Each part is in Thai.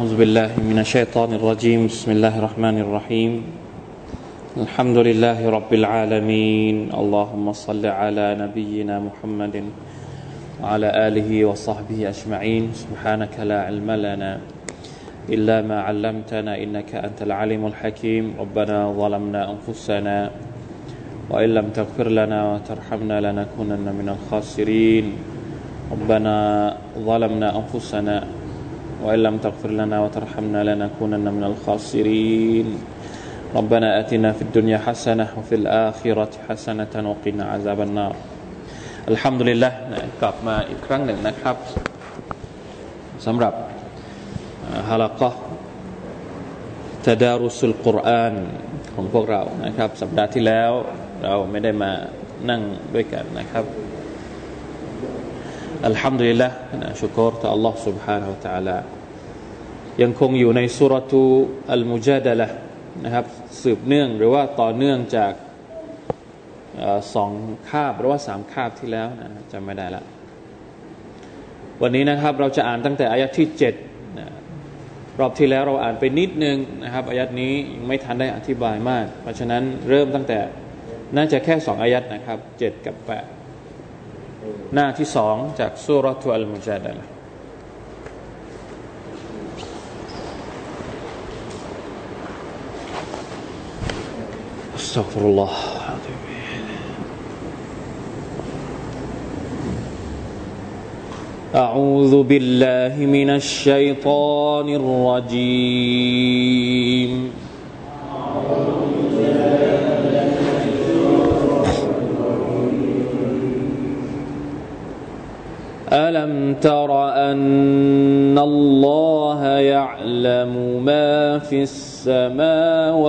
أعوذ بالله من الشيطان الرجيم. بسم الله الرحمن الرحيم. الحمد لله رب العالمين. اللهم صل على نبينا محمد وعلى آله وصحبه أجمعين. سبحانك لا علم لنا إلا ما علمتنا إنك أنت العليم الحكيم. ربنا ظلمنا أنفسنا وإن لم تغفر لنا وترحمنا لنكونن من الخاسرين. ربنا ظلمنا أنفسنا وإن لم تغفر لنا وترحمنا لنكونن من الخاسرين ربنا آتنا في الدنيا حسنة وفي الآخرة حسنة وقنا عذاب النار الحمد لله กลับมาอีกครั้งหนึ่งนะครับสำหรับฮาลากะตดารุสุลกุรอานของพวกเรานะครับ สัปดาห์ที่แล้วเราไม่ได้มานั่งด้วยกันนะครับ อัลฮัมดุลิลละนะชุกรต่อ Allah سبحانه และ تعالى ยังคงอยู่ในสุรทูอัลมุจาดะละนะครับสืบเนื่องหรือว่าต่อเนื่องจากสองคาบหรือว่าสามคาบที่แล้วนะจำไม่ได้ละวันนี้นะครับเราจะอ่านตั้งแต่อายะที่เจ็ดนะรอบที่แล้วเราอ่านไปนิดนึงนะครับอายัดนี้ยังไม่ทันได้อธิบายมาก เพราะฉะนั้นเริ่มตั้งแต่น่าจะแค่สองอายัดนะครับเจ็ดกับแปด หน้าที่สองจากสุรทูอัลมุจาดะละ استغفر الله أعوذ بالله من الشيطان الرجيم ألم تر أن الله يعلم ما في السماوات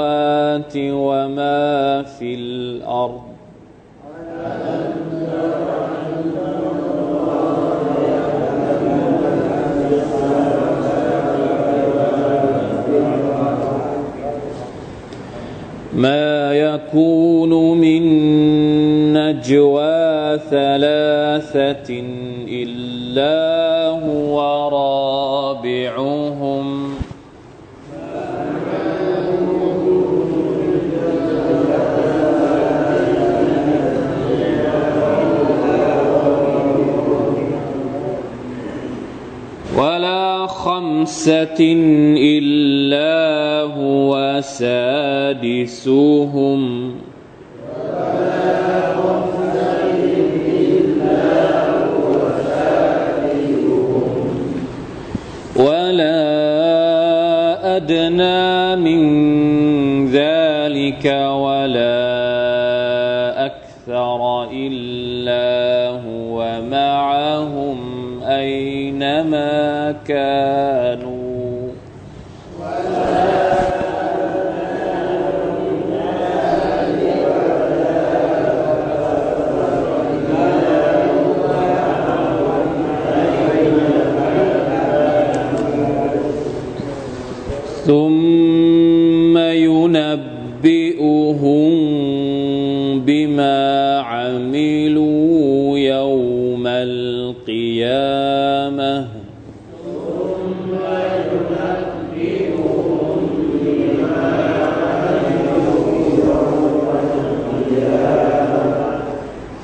وما في الأرض ما يكون من نجوى ثلاثة إلا هو رابعهم ولا خمسة إلا هو سادسهم. ولا أدنى من ذلك ولا أكثر إلا هو معهم أينما كانوا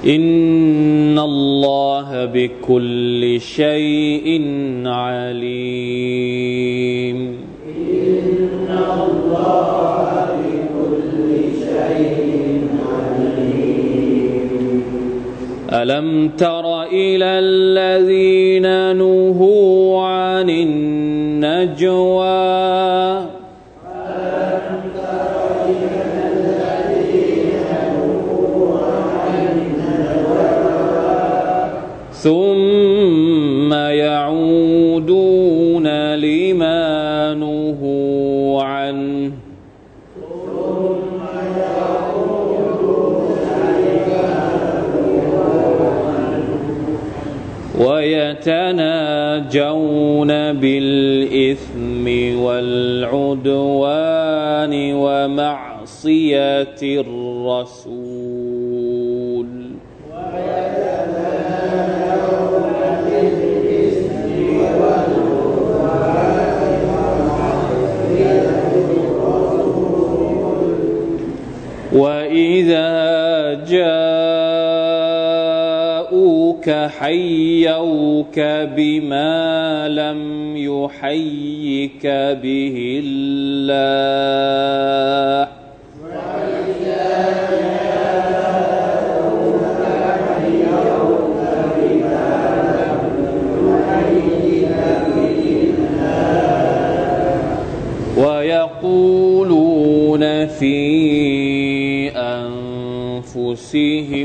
إن الله بكل شيء عليم. ألم تر إلى الذين نهوا عن النجوى يتناجون بالإثم والعدوان ومعصية الرسول. وإذا جاءوك حيوا حيوك بما لم يحيك به الله. ويقولون في أنفسهم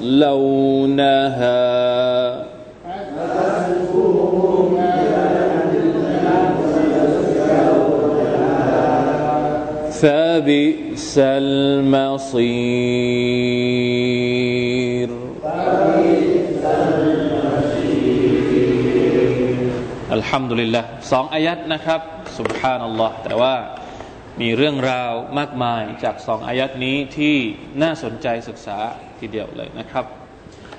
يصلونها فبئس المصير الحمد لله สองอายัดนะครับ سبحان الله แต่ว่ามีเรื่องราวมากมายจากสองอายัดนี้ที่น่าสนใจศึกษา ทีเดียวเลยนะครับ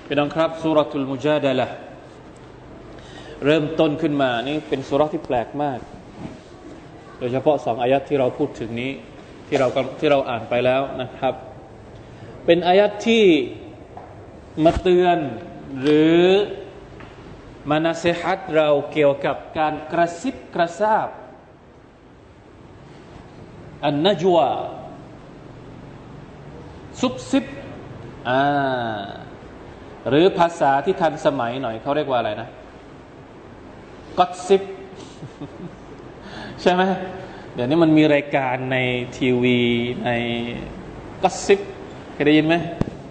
พี่น้องครับสุรทูลมุจาดะละเริ่มต้นขึ้นมานี่เป็นสุรที่แปลกมาก โดยเฉพาะสองอายัดที่เราพูดถึงนี้ที่เราที่เราอ่านไปแล้วนะครับ เป็นอายัดที่มาเตือนหรือมานาเซฮัตเราเกี่ยวกับการกระซิบกระซาบอันนจวซุบซิบ อ่าหรือภาษาที่ทันสมัยหน่อยเขาเรียกว่าอะไรนะก็ซิบใช่ไหมเดี๋ยวนี้มันมีรายการในทีวีในก็ซิบเคยได้ยินไหม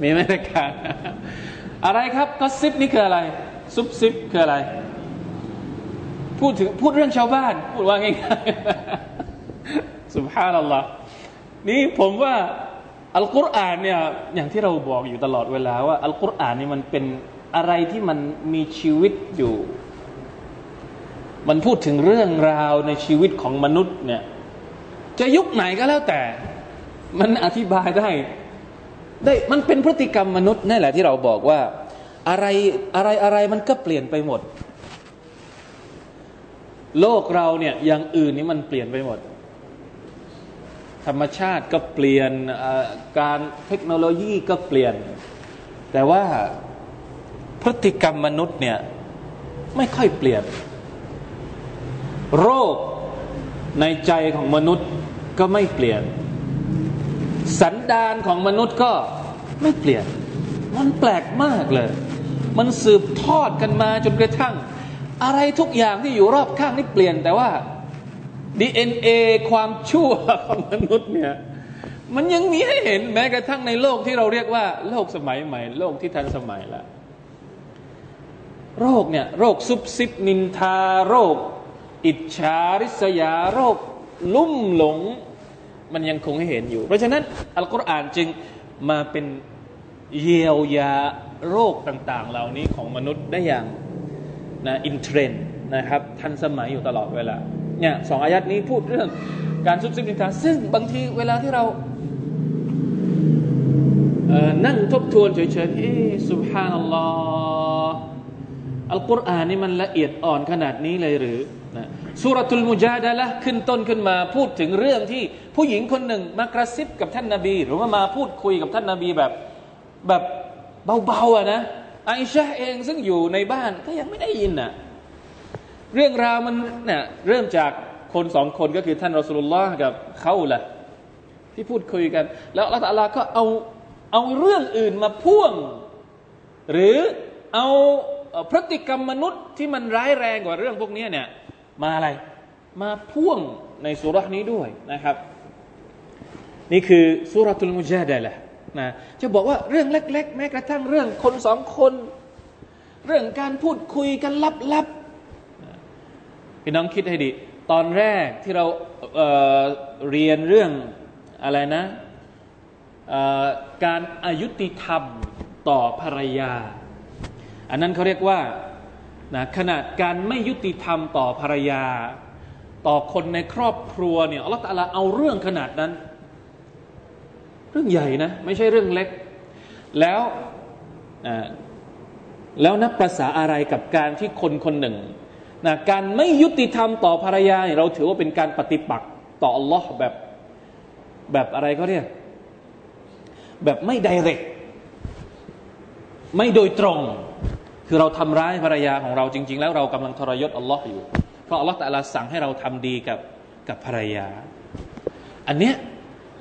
มีไหมรายการอะไรครับก็ซิบนี่คืออะไร ซุบซิบคืออะไร พูดถึงพูดเรื่องชาวบ้าน พูดว่าง่ายๆสุภาพนัลลอฮ์นี่ผมว่า อัลกุรอานเนี่ยอย่างที่เราบอกอยู่ตลอดเวลาว่าอัลกุรอานนี่มันเป็นอะไรที่มันมีชีวิตอยู่ มันพูดถึงเรื่องราวในชีวิตของมนุษย์เนี่ยจะยุคไหนก็แล้วแต่ มันอธิบายได้ ได้มันเป็นพฤติกรรมมนุษย์นั่แหละที่เราบอกว่า อะไรอะไรอะไรมันก็เปลี่ยนไปหมด โลกเราเนี่ยอย่างอื่นนี่มันเปลี่ยนไปหมด ธรรมชาติก็เปลี่ยนการเทคโนโลยีก็เปลี่ยน แต่ว่าพฤติกรรมมนุษย์เนี่ยไม่ค่อยเปลี่ยน โรคในใจของมนุษย์ก็ไม่เปลี่ยน สันดานของมนุษย์ก็ไม่เปลี่ยน มันแปลกมากเลย มันสืบทอดกันมาจนกระทั่ง อะไรทุกอย่างที่อยู่รอบข้างนี่เปลี่ยนแต่ว่า DNA ความชั่วของมนุษย์เนี่ยมันยังมีให้เห็นแม้กระทั่งในโลกที่เราเรียกว่า โลกสมัยใหม่ โลกที่ทันสมัยแล้วโรคเนี่ยโรคซุบซิบนินทาโรค อิจฉาริษยาโรค ลุ่มหลง มันยังคงให้เห็นอยู่ เพราะฉะนั้นอัลกุรอานจึงมาเป็นเยียวยาโรคต่าง ๆ เหล่านี้ของมนุษย์ได้อย่างนะอินเทรนนะครับทันสมัยอยู่ตลอดเวลา เนี่ยสองอายัดนี้พูดเรื่องการซุบซิบนินทาซึ่งบางทีเวลาที่เราเนั่งทบทวนเฉยๆที่สุบฮานัลลอฮ์อัลกุรอานนี่มันละเอียดอ่อนขนาดนี้เลยหรือนะสุรทุลมุจาดะละขึ้นต้นขึ้นมาพูดถึงเรื่องที่ผู้หญิงคนหนึ่งมากระซิบกับท่านนาบี หรือว่ามาพูดคุยกับท่านนาบีแบบแบบเบาๆอะนะไอชาเองซึ่งอยู่ในบ้านก็ยังไม่ได้ยินอะ เรื่องราวมันเนี่ยเริ่มจากคนสองคนก็คือท่านรอสุลลอฮ์กับเขาแหละที่พูดคุยกัน แล้วอัลลอฮ์ก็เอาเอาเรื่องอื่นมาพ่วง หรือเอาพฤติกรรมมนุษย์ที่มันร้ายแรงกว่าเรื่องพวกนี้เนี่ยมาอะไรมาพ่วงในสุรานี้ด้วยนะครับ นี่คือสุรทุลมุจาดะแหละนะจะบอกว่าเรื่องเล็ก ๆ แม้กระทั่งเรื่องคนสองคน เรื่องการพูดคุยกันลับๆ พี่น้องคิดให้ดี ตอนแรกที่เราเเรียนเรื่องอะไรนะการอายุติธรรมต่อภรรยา อันนั้นเขาเรียกว่านะขนาดการไม่ยุติธรรมต่อภรรยา ต่อคนในครอบครัวเนี่ยอัลลอฮฺตะลาเอาเรื่องขนาดนั้น เรื่องใหญ่นะ ไม่ใช่เรื่องเล็ก แล้วแล้วนับภาษาอะไรกับการที่คนคนหนึ่ง นะการไม่ยุติธรรมต่อภรรยาเราถือว่าเป็นการปฏิปักษ์ต่ออัลลอฮ์แบบแบบอะไรเขาเรียกแบบไม่ไดเรกไม่โดยตรง คือเราทำร้ายภรรยาของเราจริง ๆ แล้วเรากำลังทรยศอัลลอฮ์อยู่ เพราะอัลลอฮ์แต่ละสั่งให้เราทำดีกับกับภรรยา อันเนี้ย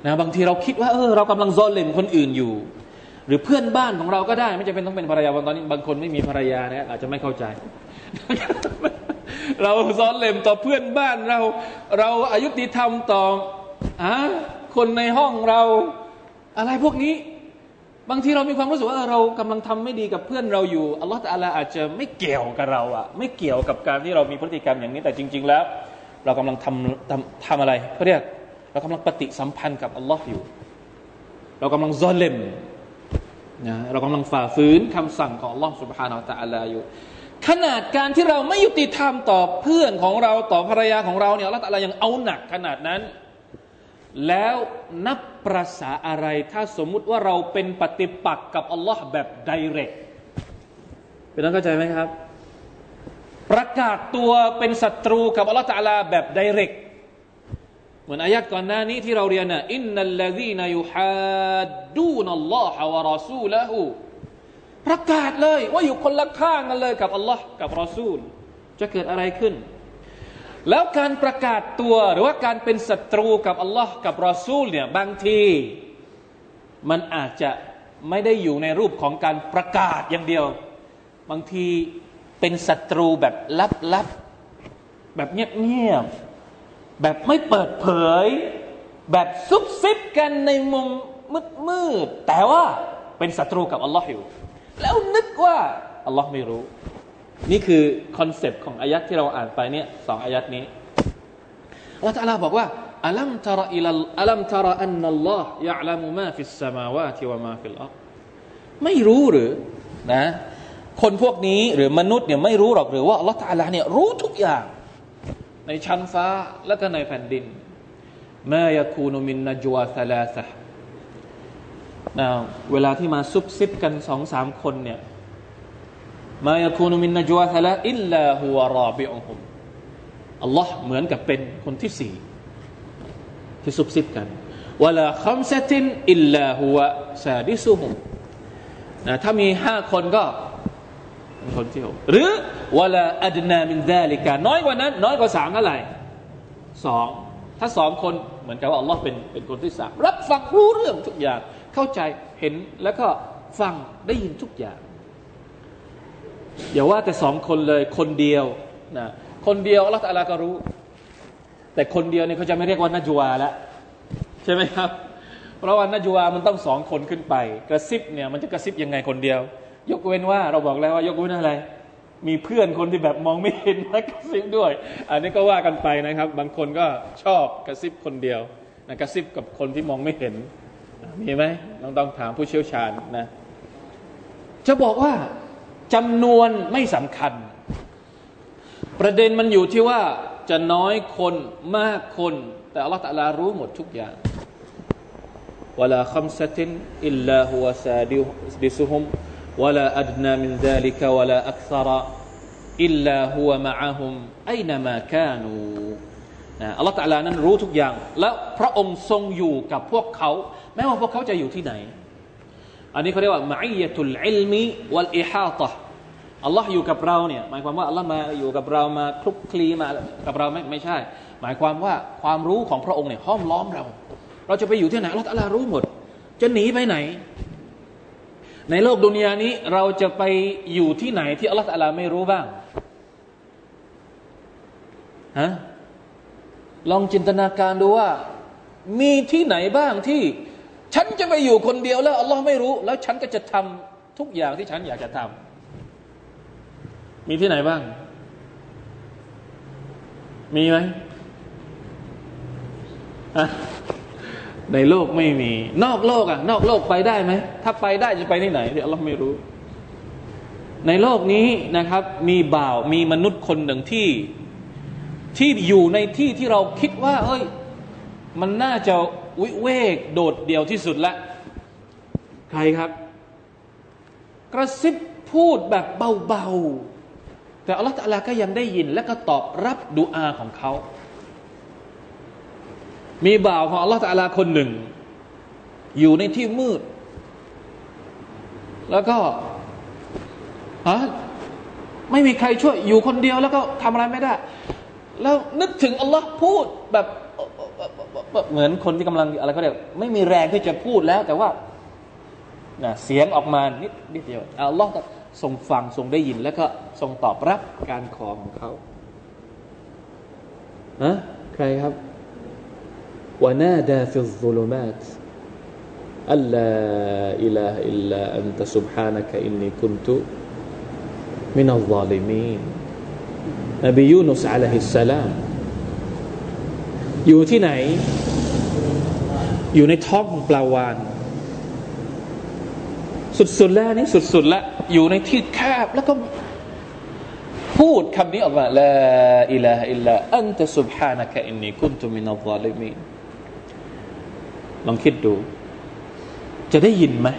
นะบางทีเราคิดว่าเออเรากำลังโซนเล่นคนอื่นอยู่ หรือเพื่อนบ้านของเราก็ได้ ไม่จำเป็นต้องเป็นภรรยาตอนนี้บางคนไม่มีภรรยาเนี่ยอาจจะไม่เข้าใจ เราซ้อนเล่มต่อเพื่อนบ้านเรา เราอายุติธรรมต่ออะคนในห้องเรา อะไรพวกนี้ บางทีเรามีความรู้สึกว่าเรากำลังทำไม่ดีกับเพื่อนเราอยู่อัลลอฮฺอาลาอาจจะไม่เกี่ยวกับเราอะไม่เกี่ยวกับการที่เรามีพฤติกรรมอย่างนี้แต่จริง ๆ แล้ว เรากำลังทำทำทำอะไรเขาเรียกเรากำลังปฏิสัมพันธ์กับอัลลอฮ์อยู่ เรากำลังซ้อนเลมนะเรากำลังฝ่าฝืนคำสั่งของอัลลอฮ์สุบฮานาอัลลอฮ์อยู่ ขนาดการที่เราไม่ยุติธรรมต่อเพื่อนของเราต่อภรรยาของเราเนี่ยอัลลอฮฺยังเอาหนักขนาดนั้น แล้วนับประษาอะไร ถ้าสมมุติว่าเราเป็นปฏิปักษ์กับอัลลอฮ์แบบไดเรกเป็นต้องเข้าใจไหมครับ ประกาศตัวเป็นศัตรูกับอัลลอฮ์ตาลาแบบไดเรกเหมือนอายัดก่อนหน้านี้ที่เราเรียนน่ะอินนัลลดีนยุฮัดดูนัลลอฮ์วะรอซูละหู ประกาศเลย ว่าอยู่คนละข้างกันเลยกับอัลลอฮ์กับรอซูล จะเกิดอะไรขึ้น แล้วการประกาศตัวหรือว่าการเป็นศัตรูกับอัลลอฮ์กับรอซูลเนี่ยบางที มันอาจจะไม่ได้อยู่ในรูปของการประกาศอย่างเดียว บางทีเป็นศัตรูแบบลับๆแบบเงียบๆแบบไม่เปิดเผย แบบซุบซิบกันในมุมมืดๆแต่ว่าเป็นศัตรูกับอัลลอฮ์อยู่ แล้วนึกว่าอัลลอฮ์ไม่รู้ นี่คือ concept ของอายัดที่เราอ่านไปเนี่ยสองอายัดนี้อัลลอฮฺตะลาบอกว่าألم تر إلى ألم تر أن الله يعلم ما في السماوات وما في الأرضไม่รู้หรือนะคนพวกนี้หรือมนุษย์เนี่ยไม่รู้หรอกหรือว่าอัลลอฮฺตะลาเนี่ยรู้ทุกอย่าง ในชั้นฟ้าและก็ในแผ่นดินมายคูนุมินนจวาซาลาซะ เวลาที่มาซุบซิบกันสองสามคนเนี่ยมายคูนุมินนจวาทะละอิลลาฮุวารอบิอุฮุมอัลลอฮ์เหมือนกับเป็นคนที่สี่ที่ซุบซิบกันวลาคัมซตินอิลลาฮุวะซาดิซุฮุมนะถ้ามีห้าคนก็เป็นคนที่หกหรือวลาอัดนามินดาลิกาน้อยกว่านั้น น้อยกว่าสามเท่าไหร่สองถ้าสองคนเหมือนกับว่าอัลลอฮ์เป็นเป็นคนที่สามรับฟังรู้เรื่องทุกอย่าง เข้าใจเห็นแล้วก็ฟังได้ยินทุกอย่าง อย่าว่าแต่สองคนเลยคนเดียวนะคนเดียวอัลลอฮฺตะลาก็รู้ แต่คนเดียวเนี่ยเขาจะไม่เรียกว่านาจวาแล้วใช่ไหมครับ เพราะว่านาจวามันต้องสองคนขึ้นไป กระซิบเนี่ยมันจะกระซิบยังไงคนเดียว ยกเว้นว่าเราบอกแล้วว่ายกเว้นอะไร มีเพื่อนคนที่แบบมองไม่เห็นมากระซิบด้วย อันนี้ก็ว่ากันไปนะครับ บางคนก็ชอบกระซิบคนเดียวนะกระซิบกับคนที่มองไม่เห็น มีไหมต้องต้องถามผู้เชี่ยวชาญนะจะบอกว่าจำนวนไม่สำคัญ ประเด็นมันอยู่ที่ว่าจะน้อยคนมากคน แต่อัลลอฮฺตะลารู้หมดทุกอย่างولا خمسة إلا هو سادسهم ولا أدنى من ذلك ولا أكثر إلا هو معهم أينما كانواอัลลอฮฺตะลานั้นรู้ทุกอย่าง และพระองค์ทรงอยู่กับพวกเขา แม้ว่าพวกเขาจะอยู่ที่ไหน อันนี้เขาเรียกว่าمعية العلم والإحاطةอัลลอฮ์อยู่กับเราเนี่ยหมายความว่าอัลลอฮ์มาอยู่กับเรามาคลุกคลีมากับเราไม่ไม่ใช่ หมายความว่าความรู้ของพระองค์เนี่ยห้อมล้อมเรา เราจะไปอยู่ที่ไหนอัลลอฮ์ตะรู้หมด จะหนีไปไหน ในโลกดุนยานี้เราจะไปอยู่ที่ไหนที่อัลลอฮ์ตะไม่รู้บ้างฮะลองจินตนาการดูว่า มีที่ไหนบ้างที่ ฉันจะไปอยู่คนเดียวแล้วอัลลอฮ์ไม่รู้ แล้วฉันก็จะทำทุกอย่างที่ฉันอยากจะทำมีที่ไหนบ้าง มีไหมในโลกไม่มี นอกโลกอะ นอกโลกไปได้ไหมถ้าไปได้จะไปที่ไหนที่อัลลอฮ์ไม่รู้ ในโลกนี้นะครับ มีบ่าวมีมนุษย์คนหนึ่งที่ที่อยู่ในที่ที่เราคิดว่าเฮ้ย มันน่าจะ วิเวกโดดเดี่ยวที่สุดละ ใครครับ กระซิบพูดแบบเบาๆ แต่อัลลอฮฺตะลาก็ยังได้ยิน และก็ตอบรับดุอาของเขา มีบ่าวของอัลลอฮฺตะลาคนหนึ่ง อยู่ในที่มืด แล้วก็ฮะไม่มีใครช่วยอยู่คนเดียวแล้วก็ทำอะไรไม่ได้ แล้วนึกถึงอัลลอฮ์พูดแบบ เหมือนคนที่กำลังอะไรก็ได้ไม่มีแรงที่จะพูดแล้ว แต่ว่าเสียงออกมานิดนิดเดียวอัลลอฮ์ทรงฟังทรงได้ยิน แล้วก็ทรงตอบรับการขอของเขานะใครครับวานาดาฟิซุลมาตอัลลาอิลาอิลลาอันตะซุบฮานะกะอินนีคุนตุมินัลซาลิมีนนบียูนุสอะลัยฮิสสลาม อยู่ที่ไหน อยู่ในท้องของปลาวาน สุดๆแล้วนี่สุดๆแล้วอยู่ในที่แคบแล้วก็พูดคำนี้ออกมาลาอิลาอิลลาอันตะสุบฮานะกะอินนีคุนตุมินัลซาลิมีนลองคิดดู จะได้ยินไหม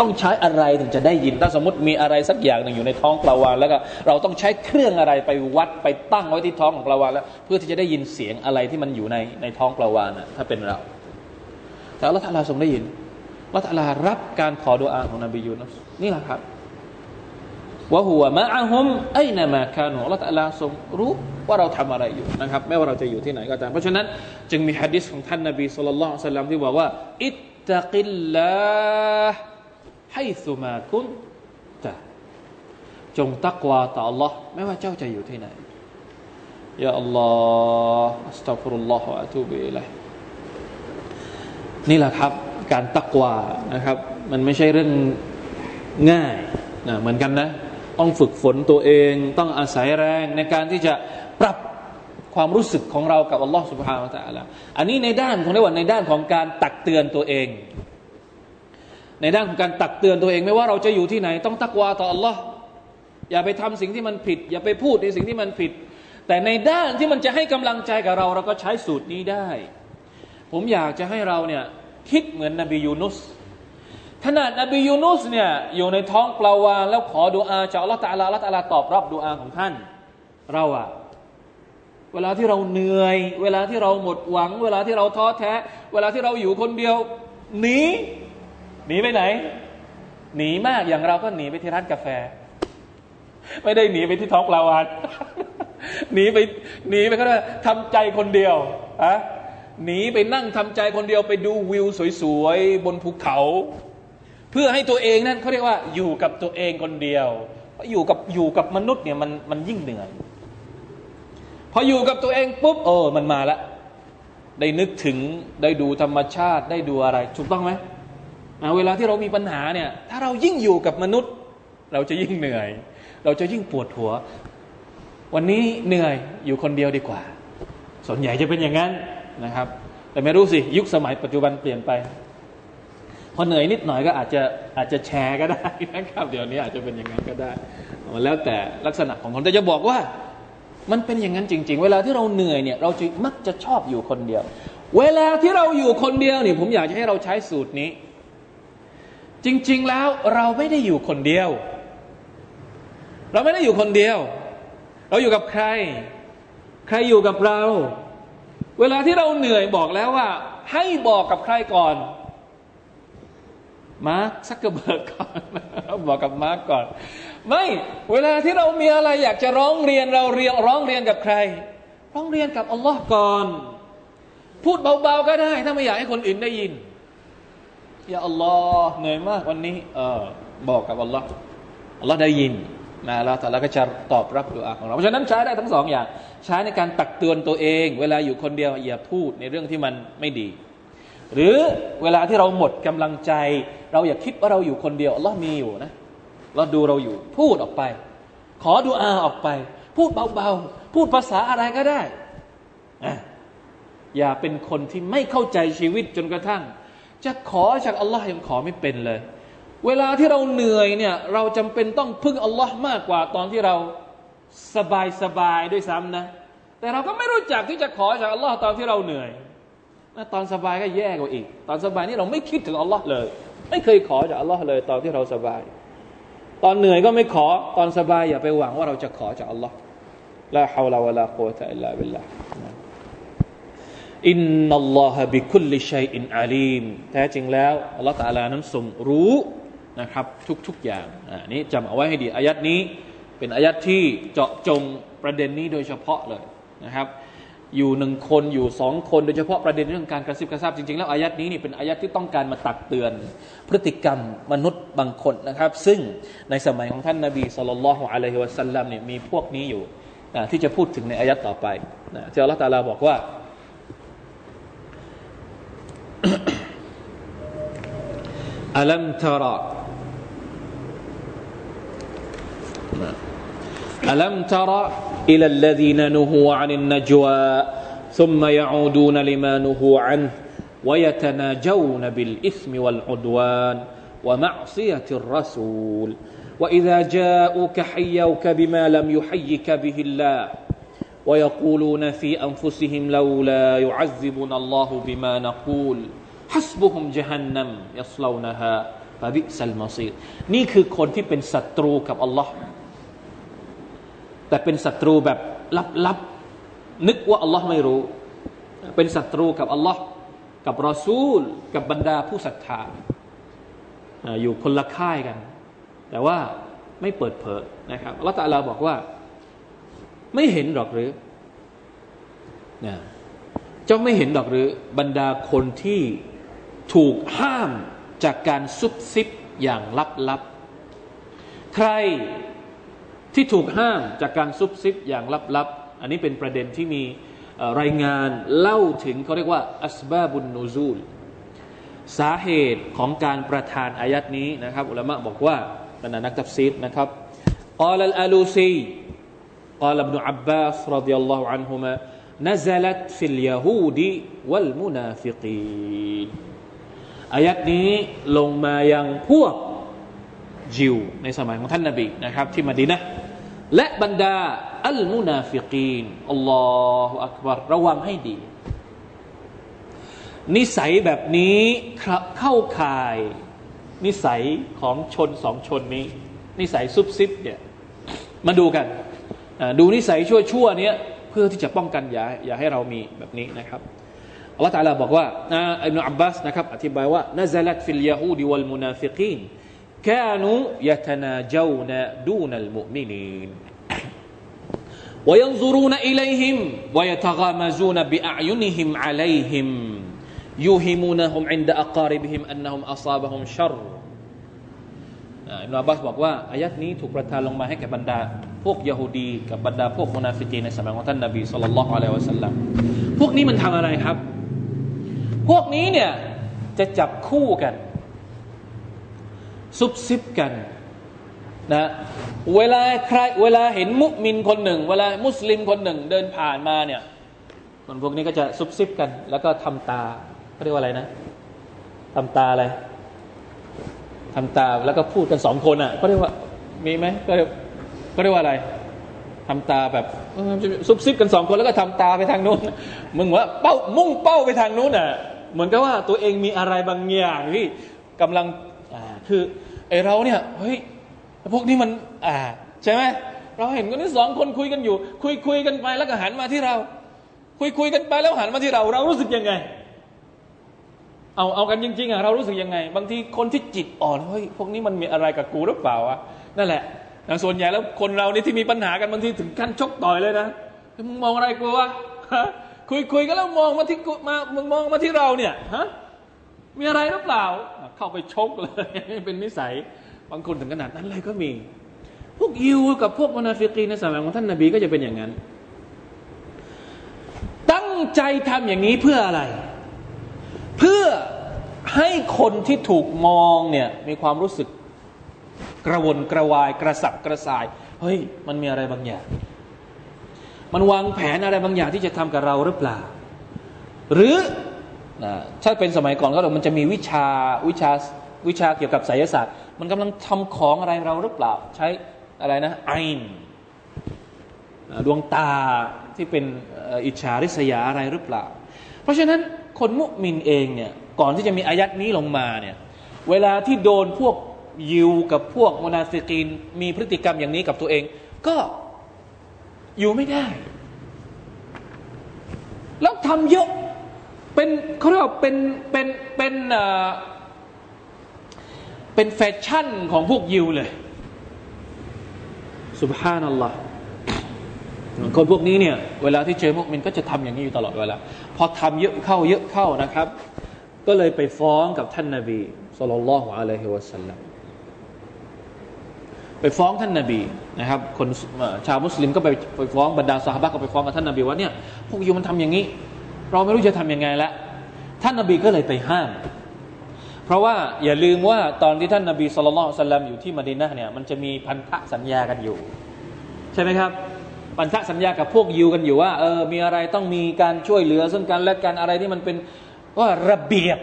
ต้องใช้อะไรถึงจะได้ยิน ถ้าสมมติมีอะไรสักอย่างหนึ่งอยู่ในท้องปลาวานแล้วก็เราต้องใช้เครื่องอะไรไปวัดไปตั้งไว้ที่ท้องของปลาวานแล้ว เพื่อที่จะได้ยินเสียงอะไรที่มันอยู่ในในท้องปลาวานนะถ้าเป็นเรา แต่ลลอฮฺทาลาทรงได้ยินละตาลารับการขอดุอาของนบียูนุสนี่แหละครับว่าหัวมะอาฮุมไอนามาคานุละตาลาทรงรู้ว่าเราทำอะไรอยู่นะครับไม่ว่าเราจะอยู่ที่ไหนก็ตามเพราะฉะนั้น จึงมีฮะดิษของท่านนบีสุลต่านสัลลัมที่บอกว่า อิตตะกิลลา ให้สุมาคุนตะจงตักวาต่อ Allah ไม่ว่าเจ้าจะอยู่ที่ไหนยาอัลลอฮ์อัสตัฟุรุลลอฮฺอะตูบิลัยนี่แหละครับ การตักวานะครับ มันไม่ใช่เรื่องง่ายนะเหมือนกันนะ ต้องฝึกฝนตัวเอง ต้องอาศัยแรงในการที่จะปรับความรู้สึกของเรากับอัลลอฮฺสุบฮานาอัลลอฮฺอันนี้ในด้านของในวันในด้านของการตักเตือนตัวเอง ในด้านของการตักเตือนตัวเอง ไม่ว่าเราจะอยู่ที่ไหน ต้องตักวาต่ออัลลอฮ์อย่าไปทำสิ่งที่มันผิด อย่าไปพูดในสิ่งที่มันผิด แต่ในด้านที่มันจะให้กำลังใจกับเรา เราก็ใช้สูตรนี้ได้ ผมอยากจะให้เราเนี่ยคิดเหมือนนบียูนุสขนาดนบียูนุสเนี่ยอยู่ในท้องปลาวาฬแล้วขอดุอาจากอัลลอฮฺตะลาอัลลอฮฺตะลาตอบรับดุอาของท่าน เราอะเวลาที่เราเหนื่อย เวลาที่เราหมดหวัง เวลาที่เราท้อแท้ เวลาที่เราอยู่คนเดียวหนี หนีไปไหน หนีมากอย่างเราก็หนีไปที่ร้านกาแฟ ไม่ได้หนีไปที่ท้องปลาวานหนีไปหนีไปก็ได้ทำใจคนเดียวอะหนีไปนั่งทำใจคนเดียวไปดูวิวสวยๆบนภูเขา เพื่อให้ตัวเองนั่นเขาเรียกว่าอยู่กับตัวเองคนเดียวอยู่กับอยู่กับมนุษย์เนี่ยมันมันยิ่งเหนื่อยพออยู่กับตัวเองปุ๊บเออมันมาแล้วได้นึกถึงได้ดูธรรมชาติได้ดูอะไรถูกต้องไหม เวลาที่เรามีปัญหาเนี่ยถ้าเรายิ่งอยู่กับมนุษย์ เราจะยิ่งเหนื่อย เราจะยิ่งปวดหัว วันนี้เหนื่อยอยู่คนเดียวดีกว่า ส่วนใหญ่จะเป็นอย่างนั้นนะครับ แต่ไม่รู้สิยุคสมัยปัจจุบันเปลี่ยนไปพอเหนื่อยนิดหน่อยก็อาจจะอาจจะแชร์ก็ได้นะครับ เดี๋ยวนี้อาจจะเป็นอย่างนั้นก็ได้มันแล้วแต่ลักษณะของคนแต่จะบอกว่ามันเป็นอย่างนั้นจริง ๆ เวลาที่เราเหนื่อยเนี่ยเราจะมักจะชอบอยู่คนเดียว เวลาที่เราอยู่คนเดียวเนี่ยผมอยากจะให้เราใช้สูตรนี้ จริง ๆ แล้วเราไม่ได้อยู่คนเดียว เราไม่ได้อยู่คนเดียว เราอยู่กับใคร ใครอยู่กับเรา เวลาที่เราเหนื่อยบอกแล้วว่า ให้บอกกับใครก่อน มาร์คซักเกอร์เบิร์กก่อนบอกกับมาร์คก่อน ไม่เวลาที่เรามีอะไรอยากจะร้องเรียนเราเรียนร้องเรียนกับใคร ร้องเรียนกับอัลลอฮ์ก่อน พูดเบาๆก็ได้ ถ้าไม่อยากให้คนอื่นได้ยิน يا اللهเหนื่อยมากวันนี้ เออบอกกับอัลลอฮ์อัลลอฮ์ได้ยินนะอัลลอฮฺตะลาก็จะตอบรับดุอาของเรา เพราะฉะนั้นใช้ได้ทั้งสองอย่าง ใช้ในการตักเตือนตัวเอง เวลาอยู่คนเดียวอย่าพูดในเรื่องที่มันไม่ดี หรือเวลาที่เราหมดกำลังใจ เราอย่าคิดว่าเราอยู่คนเดียวอัลลอฮ์มีอยู่นะเราดูเราอยู่พูดออกไป ขอดุอาออกไป พูดเบาๆ พูดภาษาอะไรก็ได้ อย่าเป็นคนที่ไม่เข้าใจชีวิตจนกระทั่ง จะขอจากอัลลอฮ์ยังขอไม่เป็นเลย เวลาที่เราเหนื่อยเนี่ยเราจำเป็นต้องพึ่งอัลลอฮ์มากกว่าตอนที่เราสบายสบายด้วยซ้ำนะ แต่เราก็ไม่รู้จักที่จะขอจากอัลลอฮ์ตอนที่เราเหนื่อยตอนสบายก็แย่กว่าอีก ตอนสบายนี่เราไม่คิดถึงอัลลอฮ์เลย ไม่เคยขอจากอัลลอฮ์เลย ตอนที่เราสบาย ตอนเหนื่อยก็ไม่ขอตอนสบายอย่าไปหวังว่าเราจะขอจากอัลลอฮ์لا حول ولا قوة إلا بالله إن الله بكل شيء عليمแท้จริงแล้วอัลลอฮ์ตาลานั้นทรงรู้นะครับทุกๆอย่างอันนี้จำเอาไว้ให้ดีอายัดนี้เป็นอายัดที่เจาะจงประเด็นนี้โดยเฉพาะเลยนะครับอยู่หนึ่งคนอยู่สองคนโดยเฉพาะประเด็นเรื่องการกระซิบกระซาบจริงๆ แล้วอายัดนี้นี่เป็นอายัดที่ต้องการมาตักเตือน พฤติกรรมมนุษย์บางคนนะครับ ซึ่งในสมัยของท่านนาบีสุลต่านละฮ์อะลัยฮิวะสัลลัมเนี่ยมีพวกนี้อยู่ที่จะพูดถึงในอายัดต่อไปที่อัลลอฮฺตาลาบอกว่า ألم ترى ألم ترى إلى الذين نهوا عن النجوى ثم يعودون لما نهوا عنه ويتناجون بالإثم والعدوان ومعصية الرسول. وإذا جاءوك حيوك بما لم يحيك به الله. ويقولون في أنفسهم لولا يعذبنا الله بما نقول حسبهم جهنم يصلونها فبئس المصير นี่คือคนที่เป็นศัตรูกับอัลลอฮ์แต่เป็นศัตรูแบบลับๆนึกว่าอัลลอฮ์ไม่รู้ เป็นศัตรูกับอัลลอฮ์กับรอซูล กับบรรดาผู้ศรัทธาอยู่คนละค่ายกัน แต่ว่าไม่เปิดเผยนะครับอัลลอฮ์ตะลาบอกว่า ไม่เห็นหรอกหรือนะเจ้าไม่เห็นหรอกหรือบรรดาคนที่ถูกห้ามจากการซุบซิบอย่างลับๆ ใครที่ถูกห้ามจากการซุบซิบอย่างลับๆ อันนี้เป็นประเด็นที่มีรายงานเล่าถึงเขาเรียกว่าอัสบาบุนนูซูล สาเหตุของการประทานอายัดนี้นะครับ อุลามะบอกว่าบรรดานักตัฟซีดนะครับอัลลอลูซี قال ابن عباس رضي الله عنهما نزلت في اليهود والمنافقين อายัดนี้ลงมายังพวกยิวในสมัยของท่านนาบีนะครับที่มาดีนะและบรรดาอัลมุนาฟิกีนอัลลอฮฺอักบารระวังให้ดี นิสัยแบบนี้เข้าข่าย นิสัยของชนสองชนนี้ นิสัยซุบซิบเนี่ยมาดูกัน ดูนิสัยชั่วชั่วนี้เพื่อที่จะป้องกันอย่าอย่าให้เรามีแบบนี้นะครับอัลลอฮฺตาลาบอกว่าอิบนุอับบาสนะครับอธิบายว่านาซาลัตฟิลยาฮูดีวัลมุนาฟิกีน كانوا يتناجون دون المؤمنين وينظرون إليهم ويتغامزون بأعينهم عليهم يوهمونهم عند أقاربهم أنهم أصابهم شر อิบนาบัสบอกว่าอายัดนี้ถูกประทานลงมาให้กับบรรดา พวกยโฮดีกับบรรดาพวกมุนาฟิกีในสมัยของท่านนบีสุลต่านละฮ์อะลัยวะสัลลัมพวกนี้มันทำอะไรครับ พวกนี้เนี่ยจะจับคู่กัน ซุบซิบกันนะเวลาใครเวลาเห็นมุมินคนหนึ่ง เวลามุสลิมคนหนึ่งเดินผ่านมาเนี่ยคนพวกนี้ก็จะซุบซิบกัน แล้วก็ทำตาเขาเรียกว่าอะไรนะทำตาอะไรทำตาแล้วก็พูดกันสองคนอะเขาเรียกว่ามีไหมก็ก็ เรียกว่าอะไรทำตาแบบซุบซิบกันสองคนแล้วก็ทำตาไปทางนู้นมึงว่าเป้ามุ่งเป้าไปทางนู้นอะ เหมือนกับว่าตัวเองมีอะไรบางอย่างที่กำลังคือไอเราเนี่ยเฮ้ยพวกนี้มัน อ่า ใช่ไหมเราเห็นคนที่สองคนคุยกันอยู่ คุยคุยกันไปแล้วก็หันมาที่เรา คุยคุยกันไปแล้วหันมาที่เรา เรารู้สึกยังไง เอาเอากันจริงๆอะเรารู้สึกยังไง บางทีคนที่จิตอ่อนเฮ้ยพวกนี้มันมีอะไรกับกูหรือเปล่าวะนั่นแหละ ส่วนใหญ่แล้วคนเรานี่ที่มีปัญหากันบางทีถึงขั้นชกต่อยเลยนะมึงมองอะไรกูวะคุยคุยกันแล้วมองมาที่มามึงมองมาที่เราเนี่ยฮะมีอะไรหรือเปล่า เข้าไปชกเลย เป็นนิสัยบางคนถึงขนาดนั้นเลยก็มี พวกยิวกับพวกมนาฟิกีในสมัยของท่านนาบีก็จะเป็นอย่างนั้น ตั้งใจทำอย่างนี้เพื่ออะไร เพื่อให้คนที่ถูกมองเนี่ยมีความรู้สึก กระวนกระวายกระสับกระส่าย เฮ้ย มันมีอะไรบางอย่าง มันวางแผนอะไรบางอย่างที่จะทำกับเราหรือเปล่า หรือนะถ้าเป็นสมัยก่อนก็มันจะมีวิชาวิชาวิชาเกี่ยวกับไสยศาสตร์ มันกำลังทำของอะไรเราหรือเปล่า ใช้อะไรนะไอน์ดวงตาที่เป็นอิจฉาริษยาอะไรหรือเปล่า เพราะฉะนั้นคนมุมินเองเนี่ยก่อนที่จะมีอายัดนี้ลงมาเนี่ยเวลาที่โดนพวก ยิวกับพวกมนาฟิกีนมีพฤติกรรมอย่างนี้กับตัวเอง ก็อยู่ไม่ได้ แล้วทำเยอะเป็นเขาเรียกว่าเป็นเป็นเป็นเป็นแฟชั่นของพวกยิวเลยสุบฮานัลลอฮ์คนพวกนี้เนี่ยเวลาที่เจอมุกมินก็จะทำอย่างนี้อยู่ตลอดเวลาพอทำเยอะเข้าเยอะเข้านะครับ ก็เลยไปฟ้องกับท่านนาบีสุลต่านละฮ์อะลัยฮิวะสัลลัม ไปฟ้องท่านนาบีนะครับ คนชาวมุสลิมก็ไปไปฟ้องบรรดาสหายก็ไปฟ้องกับท่านนาบีว่าเนี่ยพวกยูมันทำอย่างนี้ เราไม่รู้จะทํำยังไงละท่านนาบีก็เลยไปห้าม เพราะว่าอย่าลืมว่าตอนที่ท่านนาบีสุลต่านลัมอยู่ที่มดินะเนี่ยมันจะมีพันธสัญญากันอยู่ ใช่ไหมครับพันธสัญญากับพวกยิวกันอยู่ว่าเออมีอะไรต้องมีการช่วยเหลือซึ่งกันและกันอะไรที่มันเป็นว่าระเบียบ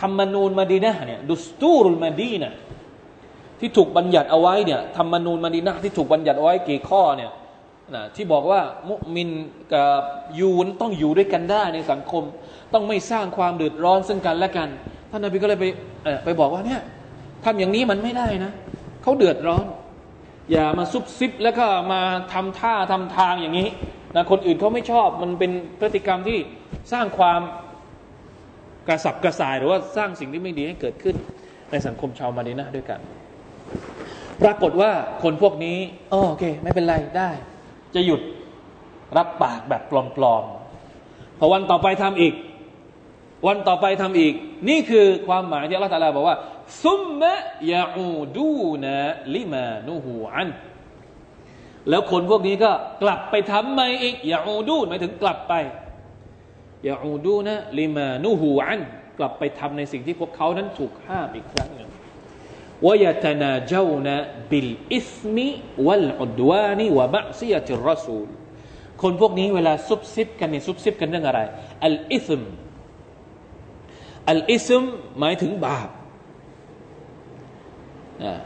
ธรรมนูญมดีนะเนี่ยดุสตูรุลมดีนะ ที่ถูกบัญญัติเอาไว้เนี่ยธรรมนูญมาดีนะที่ถูกบัญญัติเอาไว้กี่ข้อเนี่ยนะที่บอกว่ามุมินกับยูนต้องอยู่ด้วยกันได้ในสังคม ต้องไม่สร้างความเดือดร้อนซึ่งกันและกัน ท่านนบีก็เลยไปไปบอกว่าเนี่ยทำอย่างนี้มันไม่ได้นะเขาเดือดร้อน อย่ามาซุบซิบแล้วก็มาทำท่าทำทางอย่างนี้นะคนอื่นเขาไม่ชอบมันเป็นพฤติกรรมที่สร้างความกระสับกระส่ายหรือว่าสร้างสิ่งที่ไม่ดีให้เกิดขึ้น ในสังคมชาวมาดีนะด้วยกัน ปรากฏว่าคนพวกนี้โอเค ไม่เป็นไรได้ จะหยุดรับปากแบบปลอมๆพอวันต่อไปทำอีก วันต่อไปทำอีก นี่คือความหมายที่อัลลอฮฺตาลาบอกว่า ซุมมะยาอูดูนะลิมานูฮูอัน แล้วคนพวกนี้ก็กลับไปทำใหม่อีกยาอูดูหมายถึงกลับไปยาอูดูนะลิมานูฮูอัน กลับไปทำในสิ่งที่พวกเขานั้นถูกห้ามอีกครั้งหนึ่ง ويتناجون بالإثم والعدوان ومعصية الرسولคนพวกนี้เวลาซุบซิบกันเนี่ยซุบซิบกันเรื่องอะไรالإثم الإثمหมายถึงบาป